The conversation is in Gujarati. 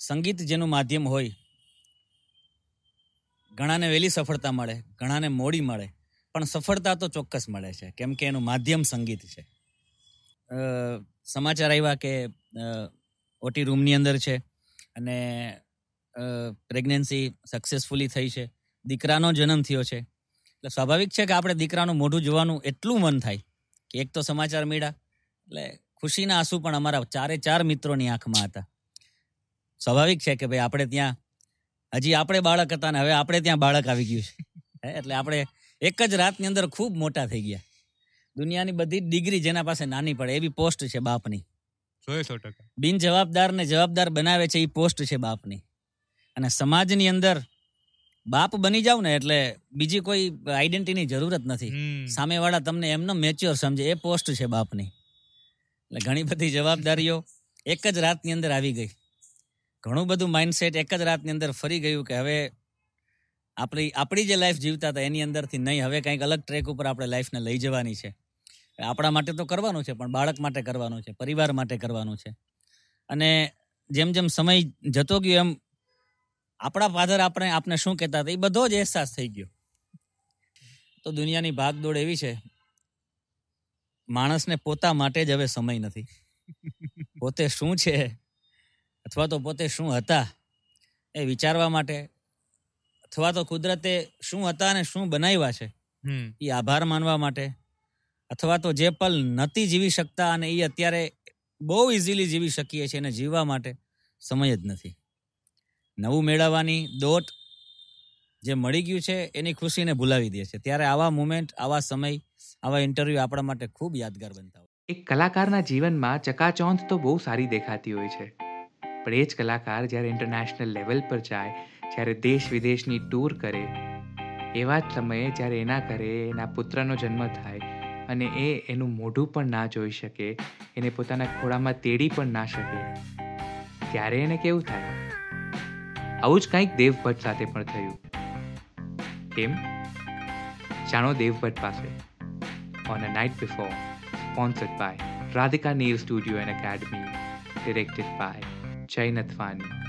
સંગીત જેનું માધ્યમ હોય, ઘણાને વહેલી સફળતા મળે, ઘણાને મોડી મળે, પણ સફળતા તો ચોક્કસ મળે છે, કેમ કે એનું માધ્યમ સંગીત છે. સમાચાર આવ્યા કે ઓટી રૂમની અંદર છે, અને પ્રેગ્નન્સી સક્સેસફુલી થઈ છે, દીકરાનો જન્મ થયો છે. એટલે સ્વાભાવિક છે કે આપણે દીકરાનું મોઢું જોવાનું એટલું મન થાય, કે એક તો સમાચાર મળ્યા, એટલે ખુશીના આંસુ પણ અમારા ચારે ચાર મિત્રોની આંખમાં હતા. સ્વાભાવિક છે કે ભાઈ આપણે ત્યાં હજી આપણે બાળક હતા ને હવે આપણે ત્યાં બાળક આવી ગયું છે. એટલે આપણે એક જ રાતની અંદર ખૂબ મોટા થઈ ગયા. દુનિયાની બધી જ ડિગ્રી જેના પાસે નાની પડે એવી પોસ્ટ છે બાપની. બિન જવાબદાર ને જવાબદાર બનાવે છે એ પોસ્ટ છે બાપની. અને સમાજની અંદર બાપ બની જાવ ને એટલે બીજી કોઈ આઈડેન્ટિટીની જરૂરત નથી. સામેવાળા તમને એમનો મેચ્યોર સમજે એ પોસ્ટ છે બાપની. એટલે ઘણી બધી જવાબદારીઓ એક જ રાતની અંદર આવી ગઈ. ઘણું બધું માઇન્ડસેટ એક જ રાતની અંદર ફરી ગયું કે હવે આપણી આપણી જે લાઈફ જીવતા હતા, એની અંદરથી નહીં. હવે કંઈક અલગ ટ્રેક ઉપર આપણે લાઈફને લઈ જવાની છે. આપણા માટે તો કરવાનું છે, પણ બાળક માટે કરવાનું છે, પરિવાર માટે કરવાનું છે. અને જેમ જેમ સમય જતો ગયો એમ આપણા ફાધર આપણે, આપને શું કહેતા હતા? એ બધો જ અહેસાસ થઈ ગયો. તો દુનિયાની ભાગદોડ એવી છે, માણસને પોતા માટે જ હવે સમય નથી. પોતે શું છે? અથવા તો પોતે શું હતા એ વિચારવા માટે અથવા તો કુદરતે શું હતા અને શું બનાવ્યા છે હમ. એ આભાર માનવા માટે અથવા તો જે પલ નથી જીવી શકતા અને એ અત્યારે બહુ ઇઝીલી જીવી શકીએ છીએ એને જીવવા માટે સમય જ નથી. નવું મેળવવાની દોટ જે મળી ગયું છે એની ખુશીને ભૂલાવી દે છે. ત્યારે આવા મુમેન્ટ આવા સમય આવા ઇન્ટરવ્યૂ આપણા માટે ખૂબ યાદગાર બનતા હોય. એક કલાકારના જીવનમાં ચકાચોંધ તો બહુ સારી દેખાતી હોય છે. પણ એ જ કલાકાર જ્યારે ઇન્ટરનેશનલ લેવલ પર જાય, જ્યારે દેશ વિદેશની ટૂર કરે, એવા જ સમયે જ્યારે એના ઘરે એના પુત્રનો જન્મ થાય અને એ એનું મોઢું પણ ના જોઈ શકે, એને પોતાના ખોળામાં તેડી પણ ના શકે, ત્યારે એને કેવું થાય? આવું જ કંઈક દેવભટ્ટ સાથે પણ થયું. કેમ? જાણો દેવભટ્ટ પાસે. On a night before sponsored by Radhika Neer studio and academy directed by Nathwani.